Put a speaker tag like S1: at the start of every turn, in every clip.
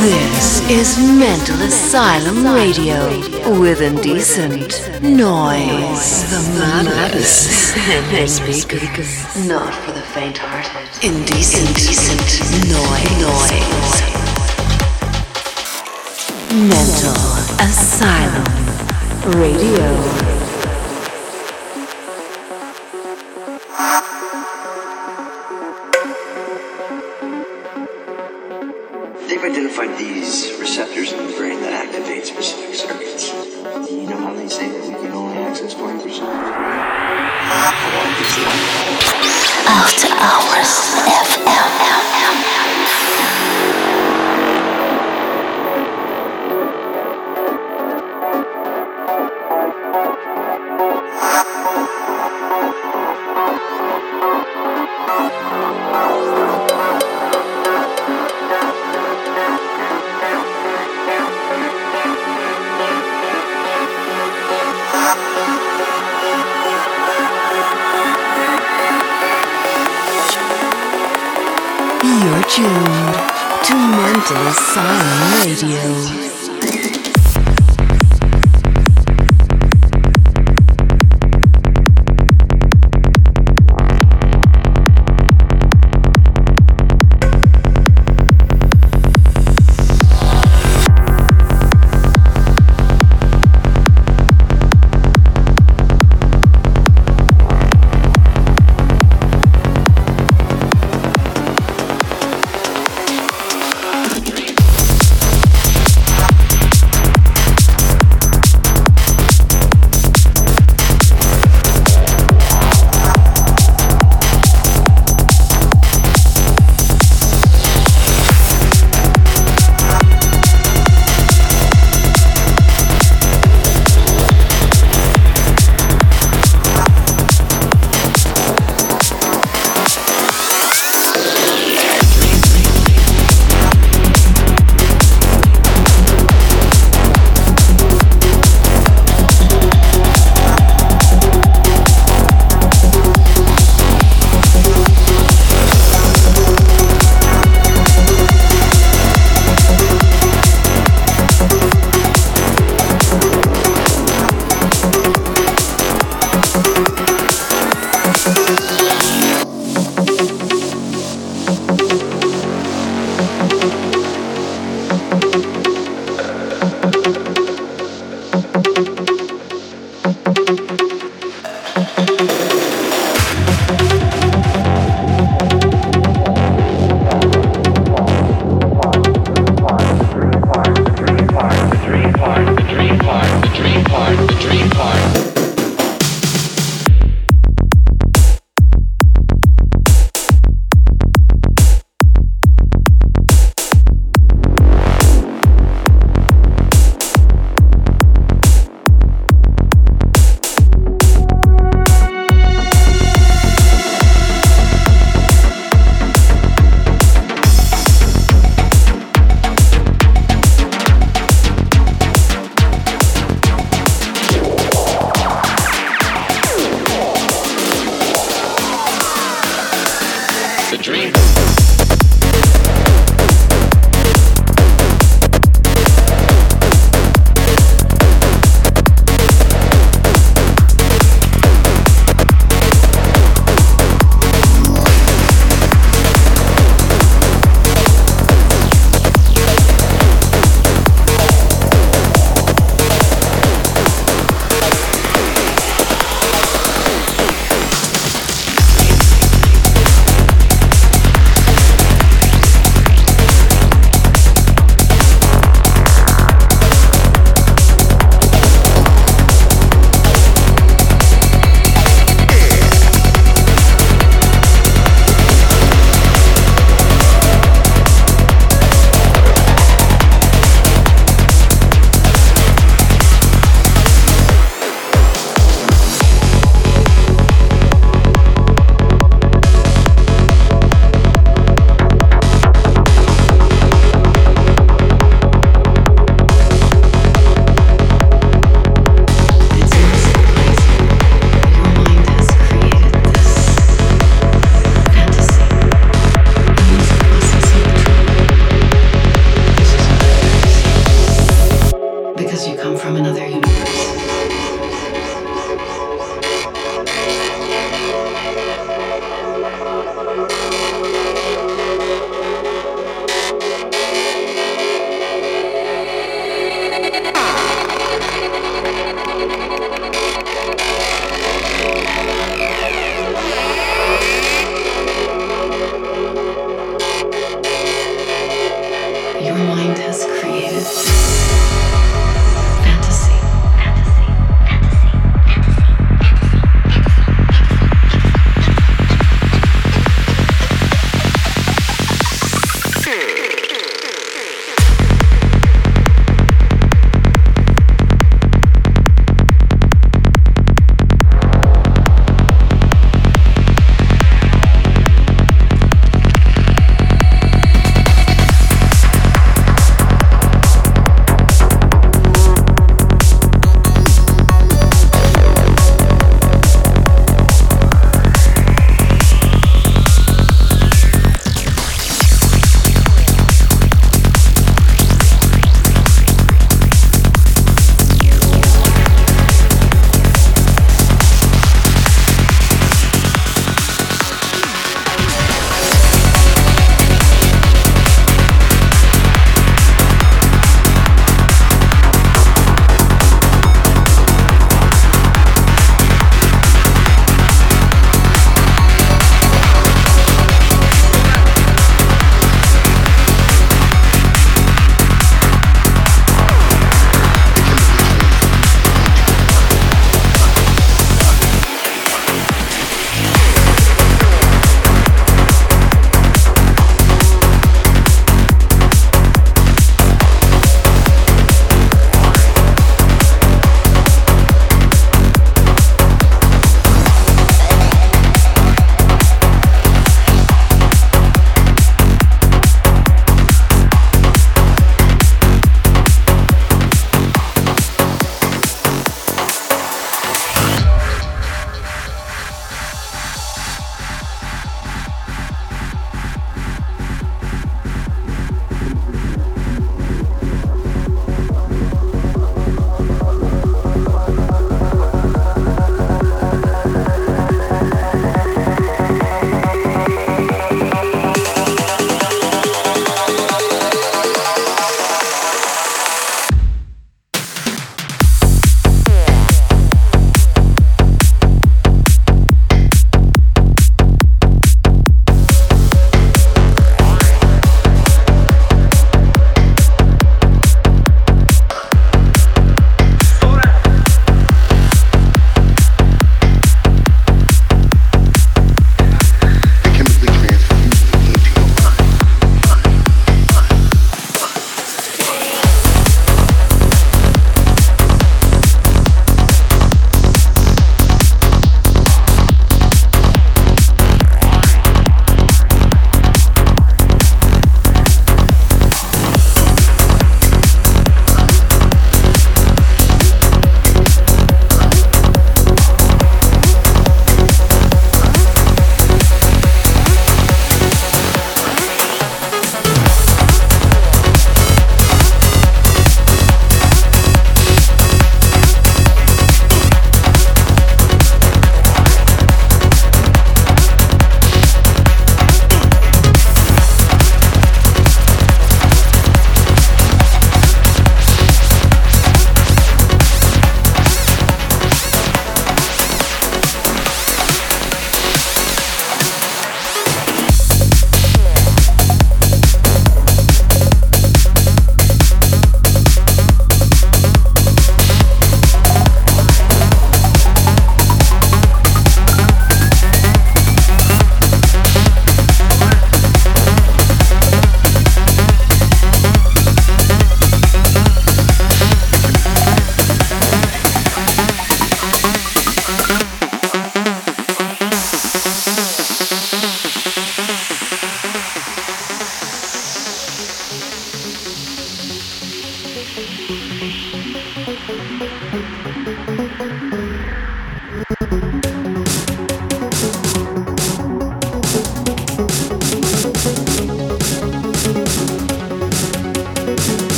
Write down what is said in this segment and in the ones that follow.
S1: This is Mental Asylum Radio with indecent noise. The in speakers. Not for the faint-hearted. Indecent, indecent noise. Mental Asylum Radio.
S2: Identified these receptors in the brain that activate specific circuits. Do you know how they say that we can only access 40%?
S3: After
S1: tuned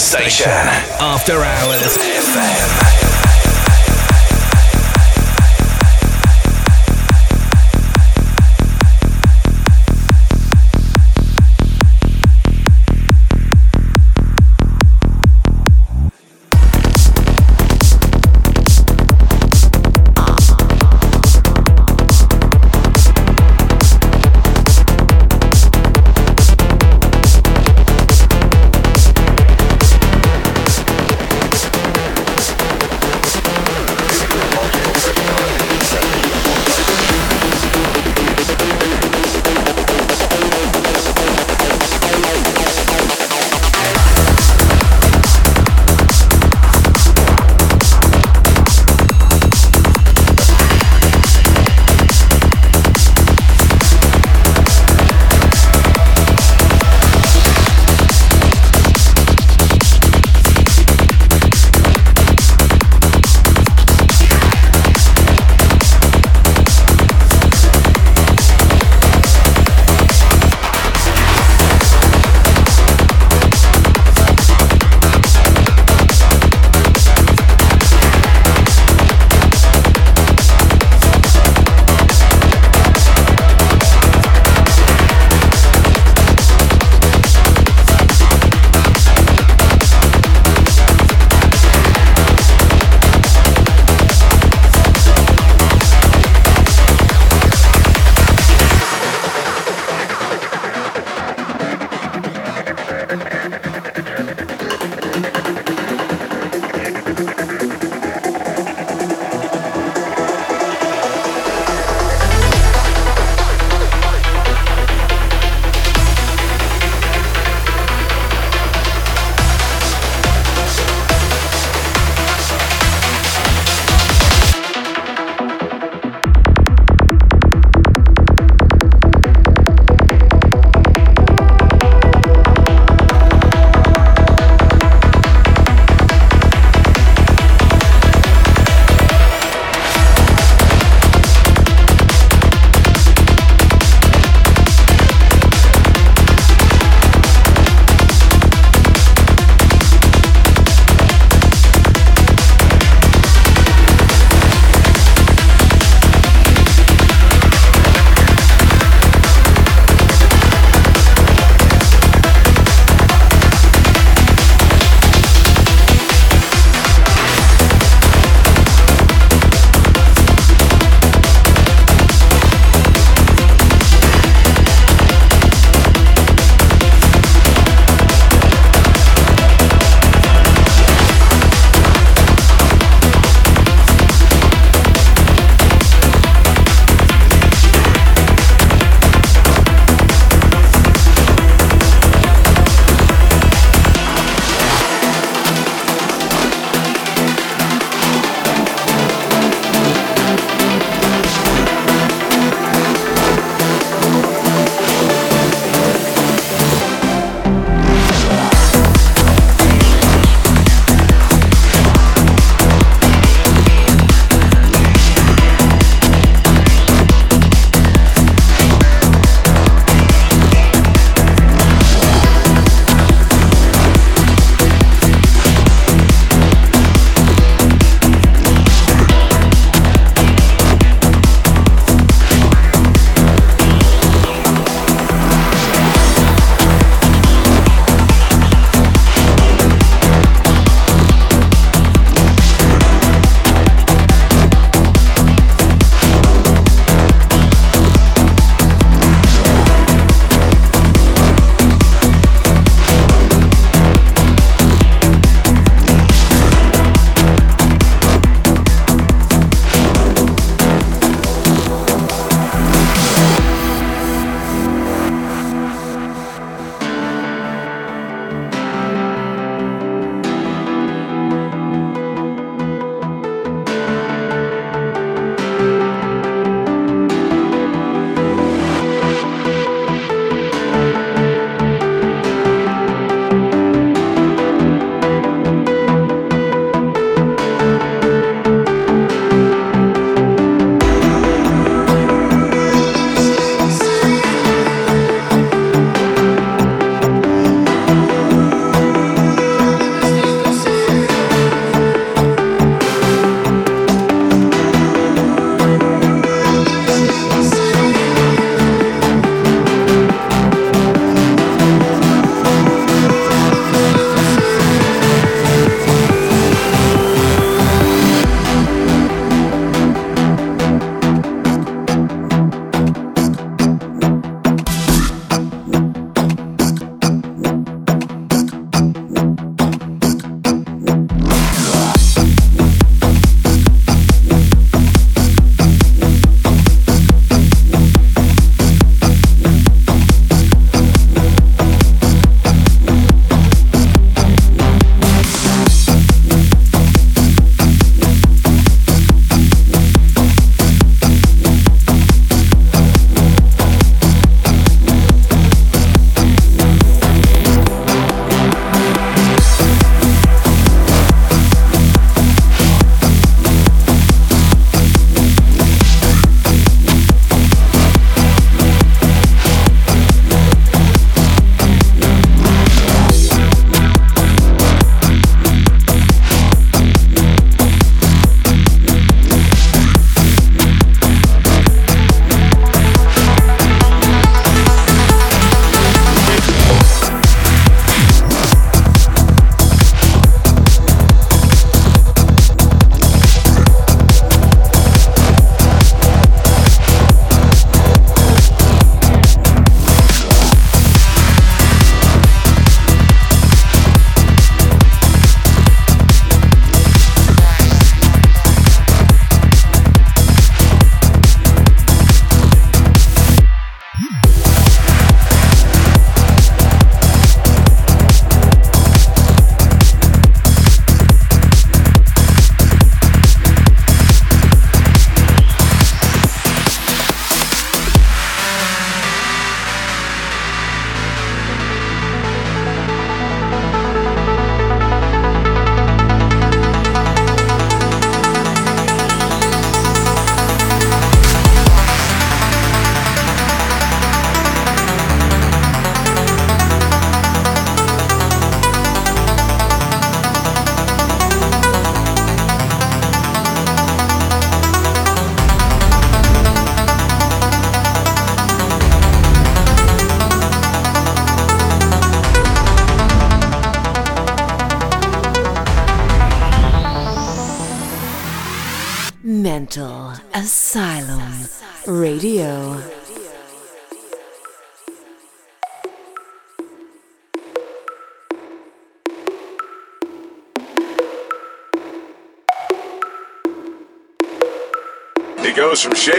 S3: station. After Hours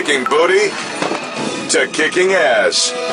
S4: from booty to kicking ass.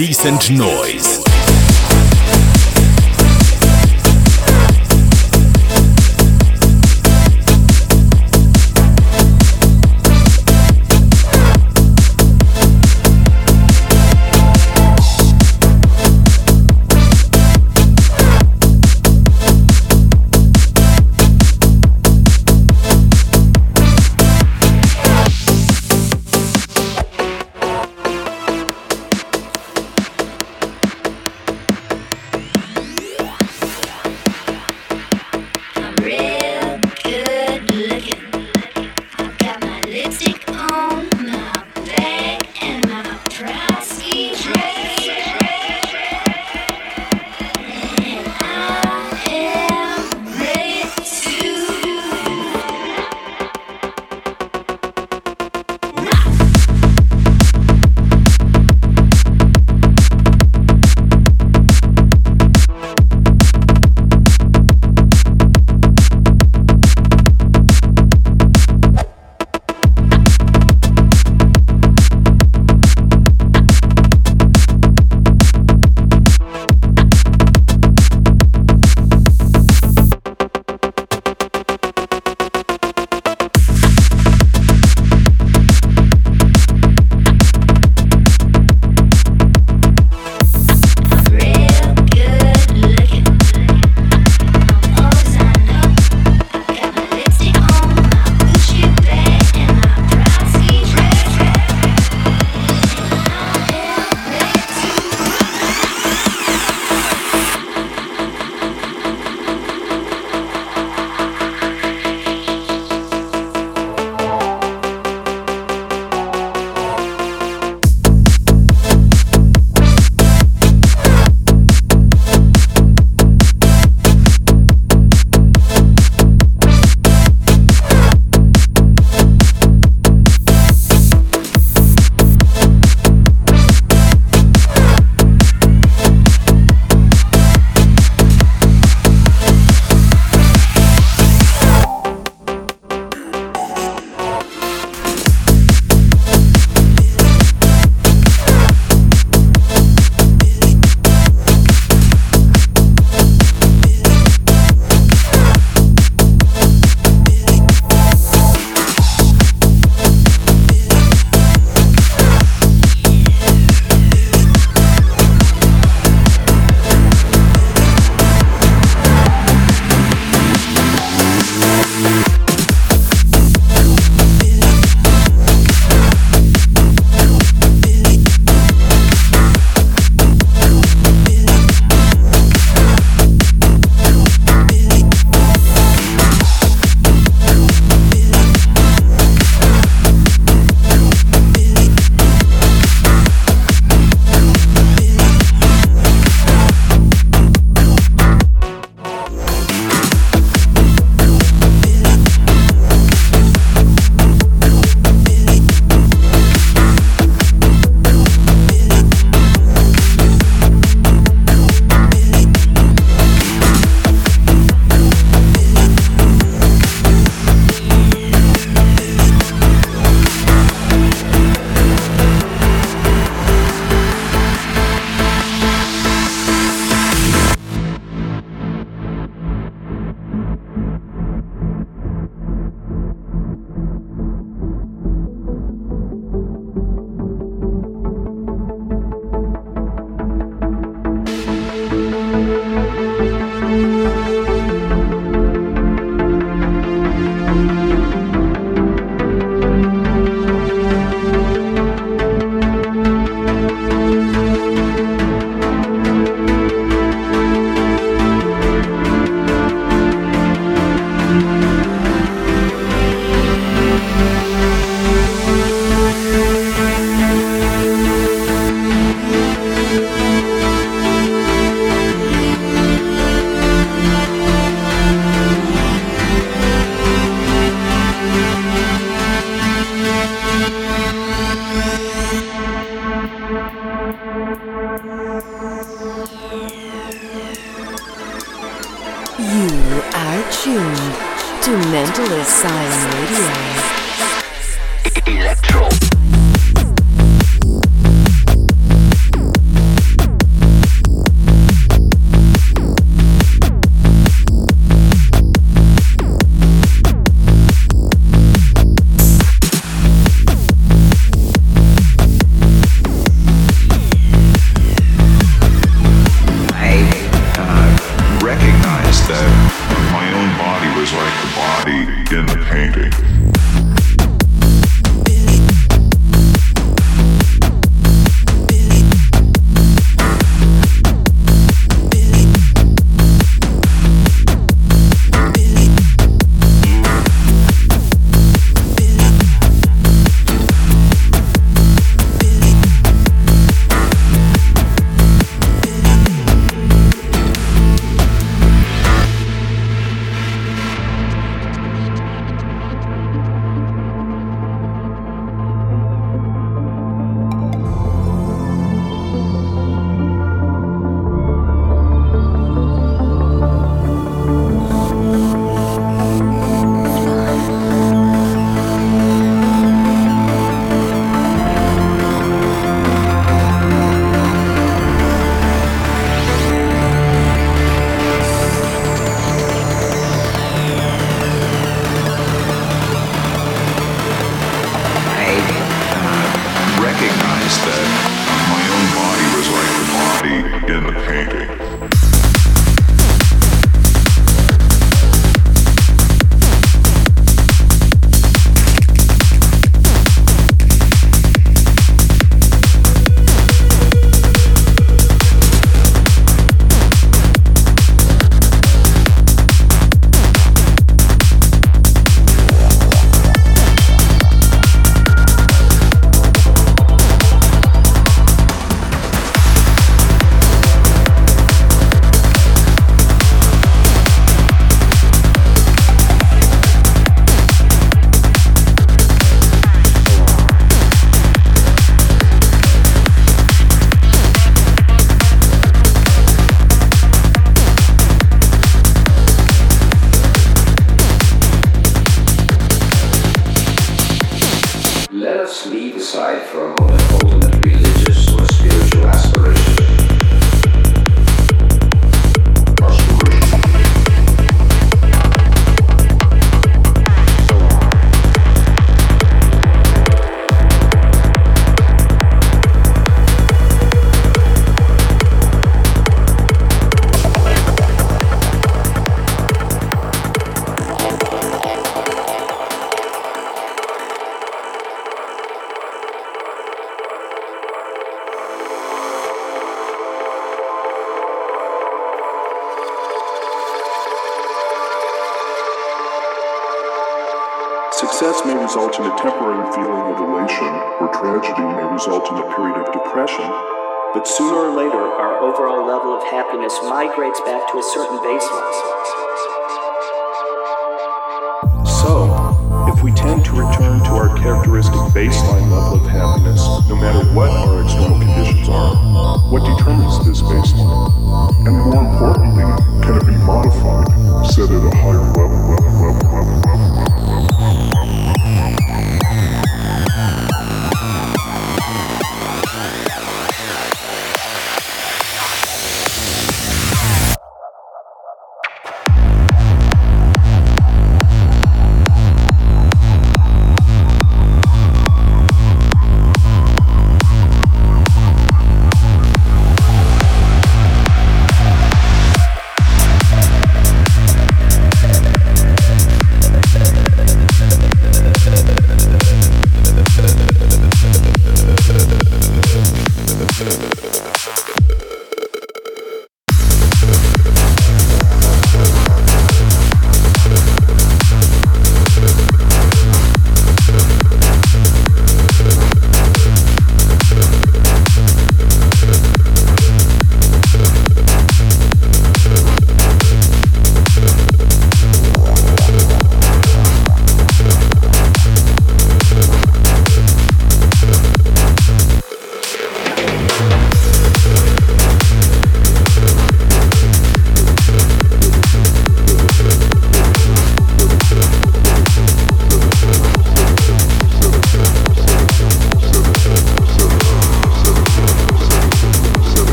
S5: Indecent Noise.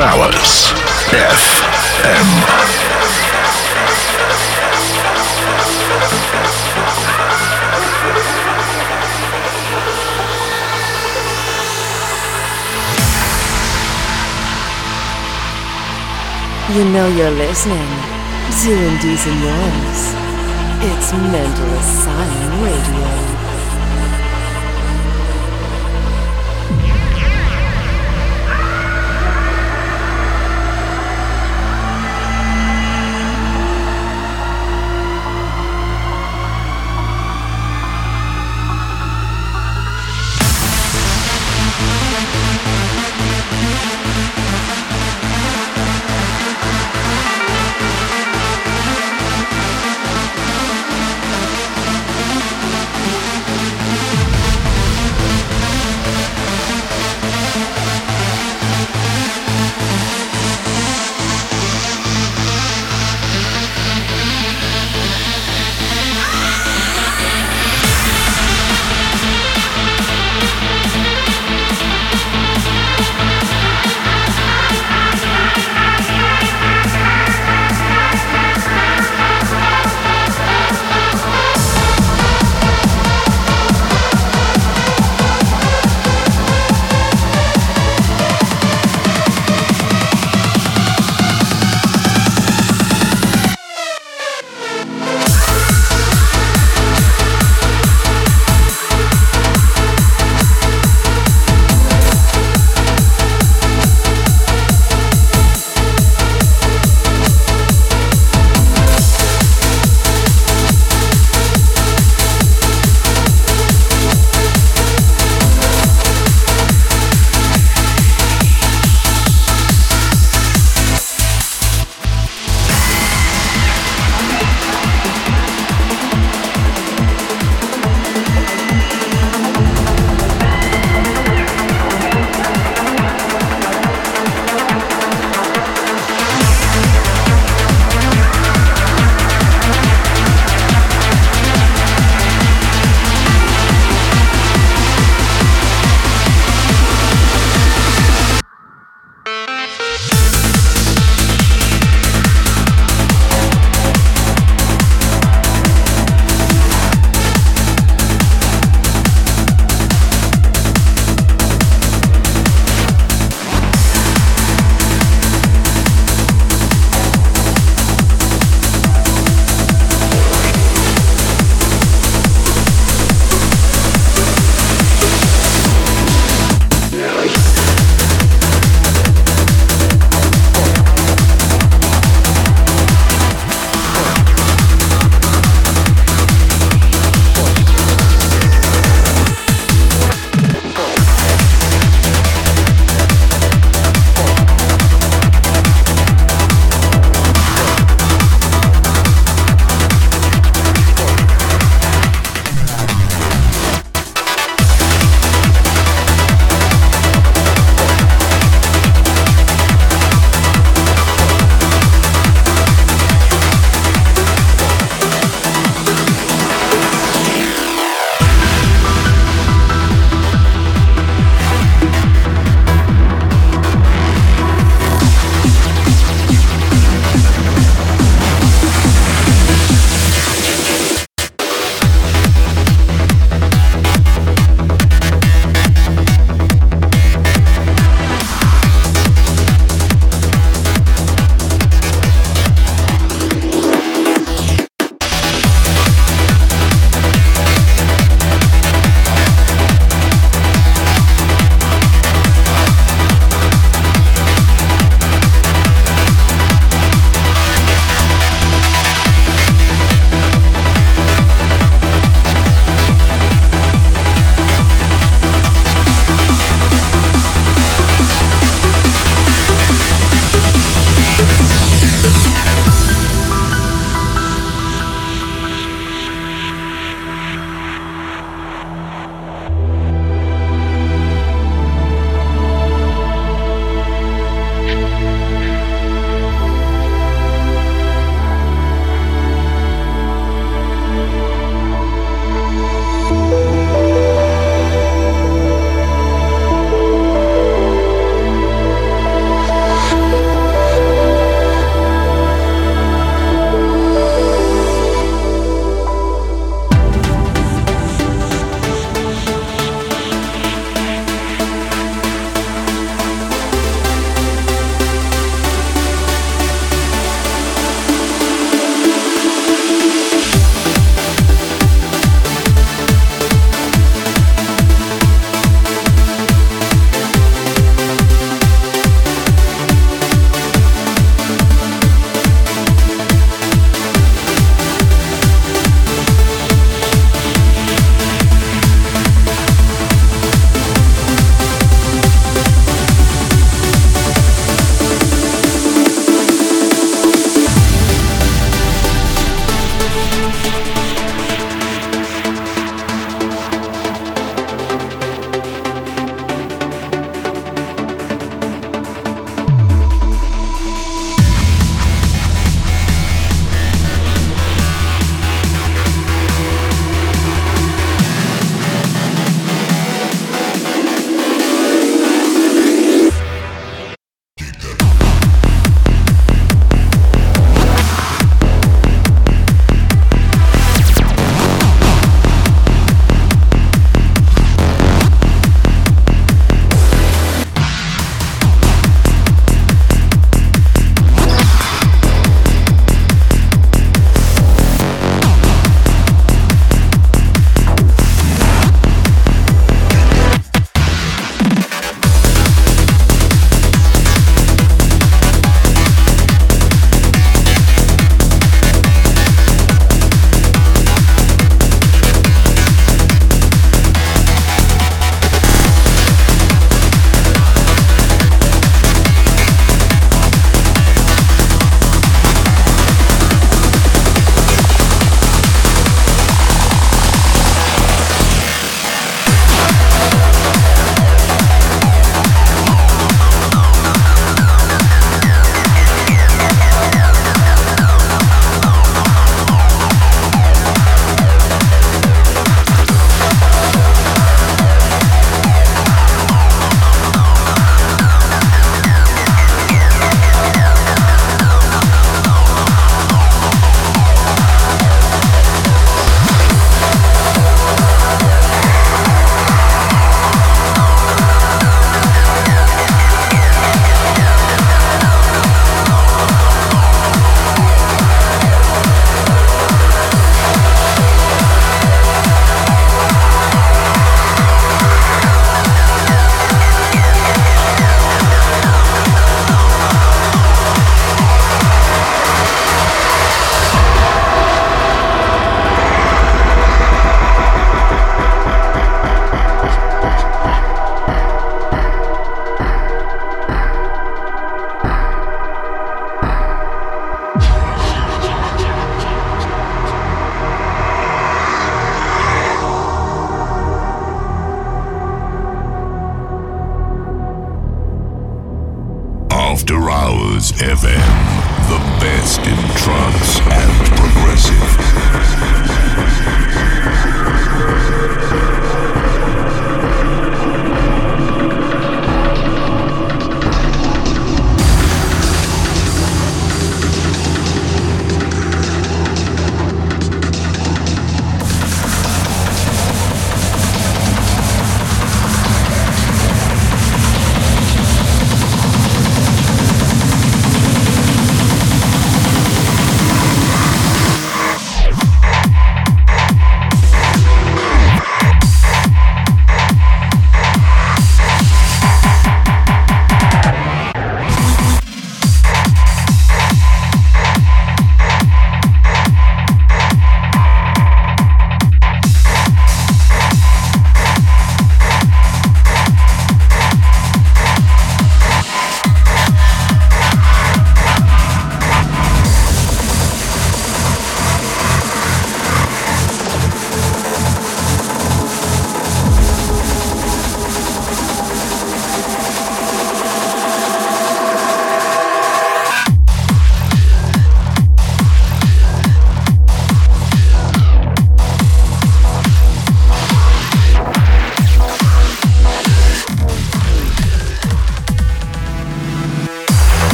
S6: Hours FM.
S1: You know you're listening to Indecent Noise. It's Mental Asylum Radio.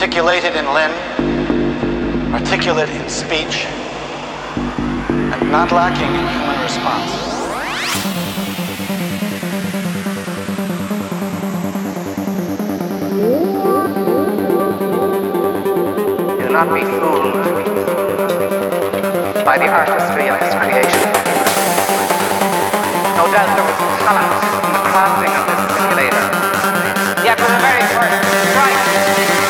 S7: Articulated in limb, articulate in speech, and not lacking in human response.
S8: Do not be fooled by the artistry of his creation. No doubt there was talent in the crafting of this simulator. Yet from the very first strike,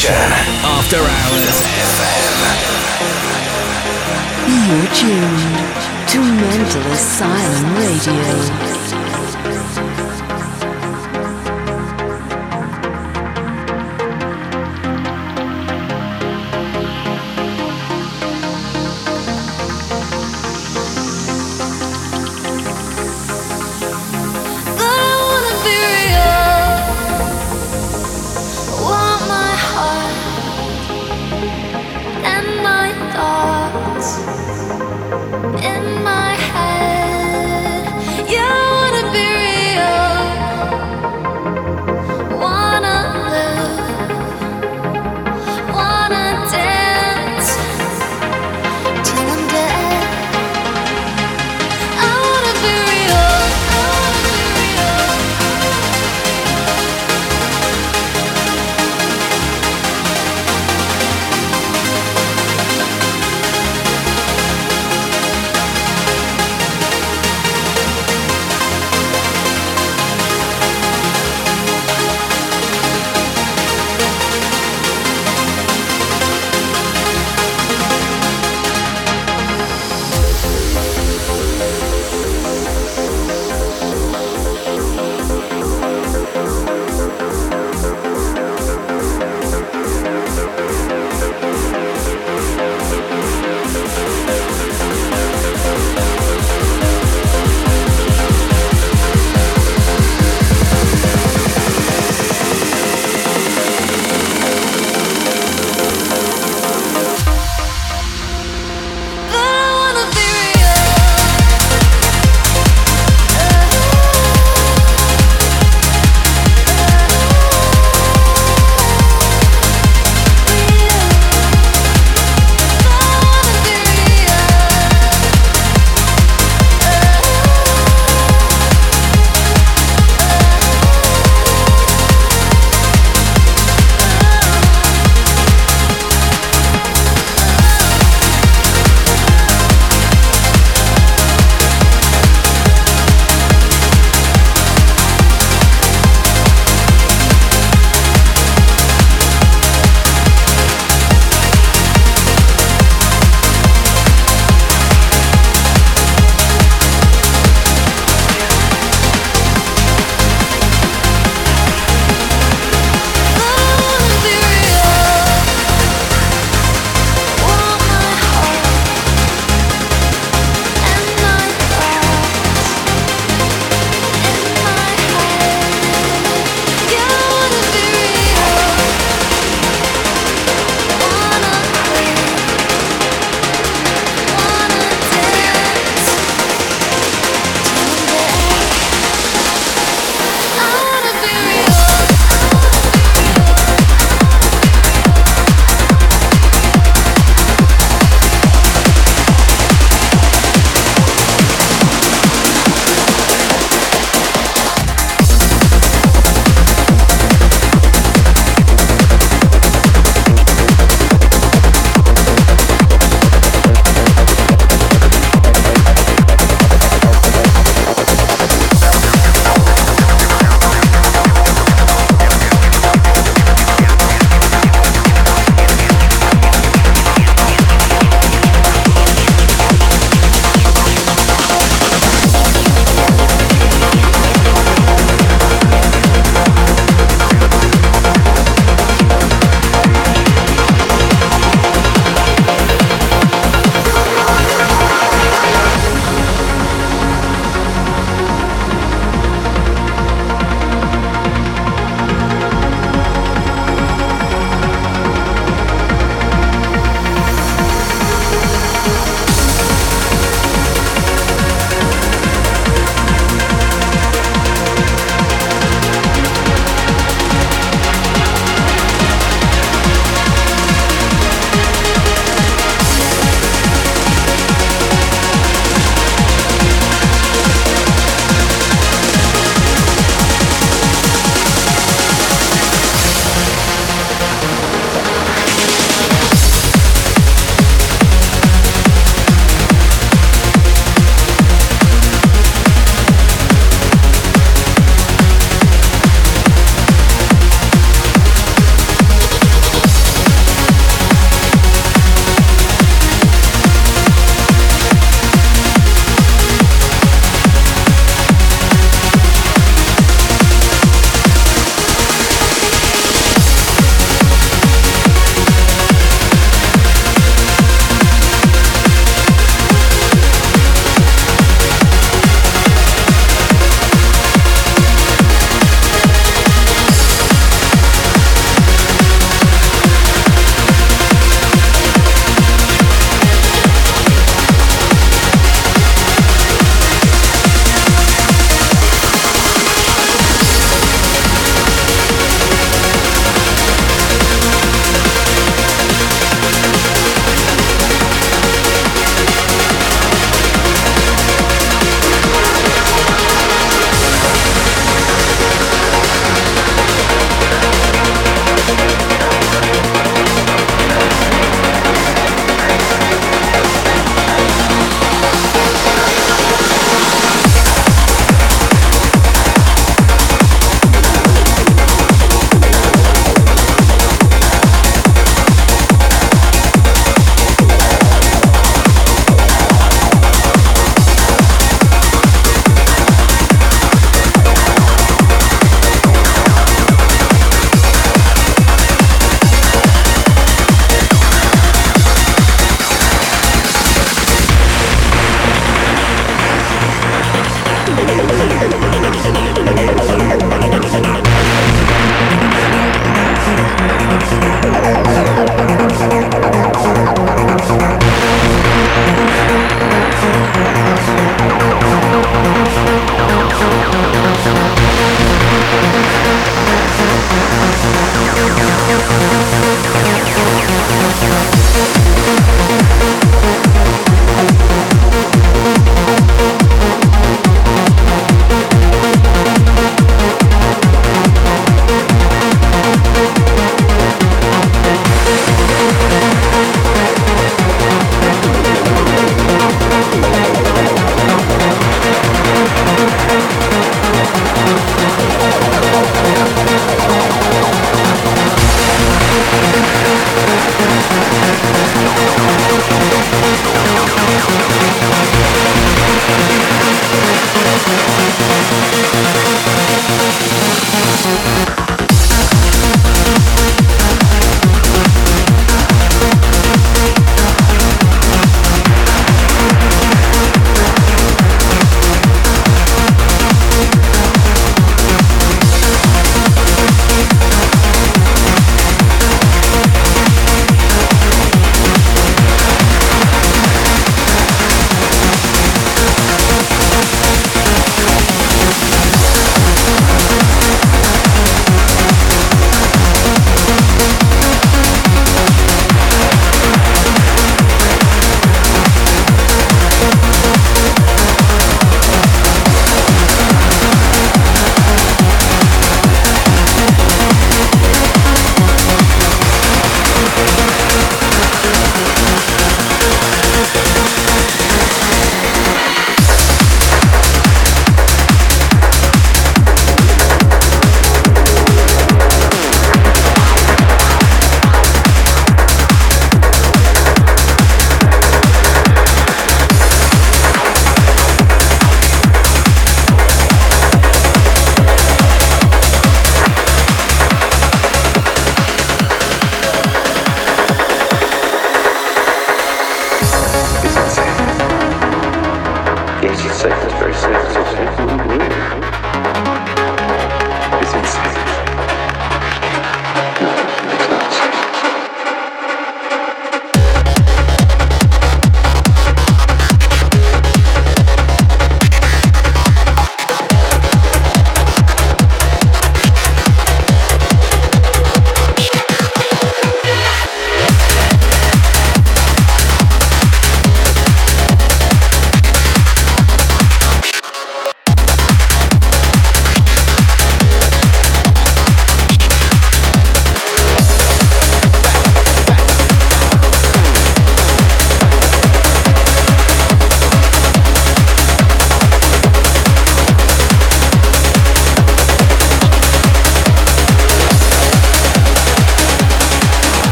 S3: station. After Hours FM.
S9: You're tuned to Mental Asylum Radio.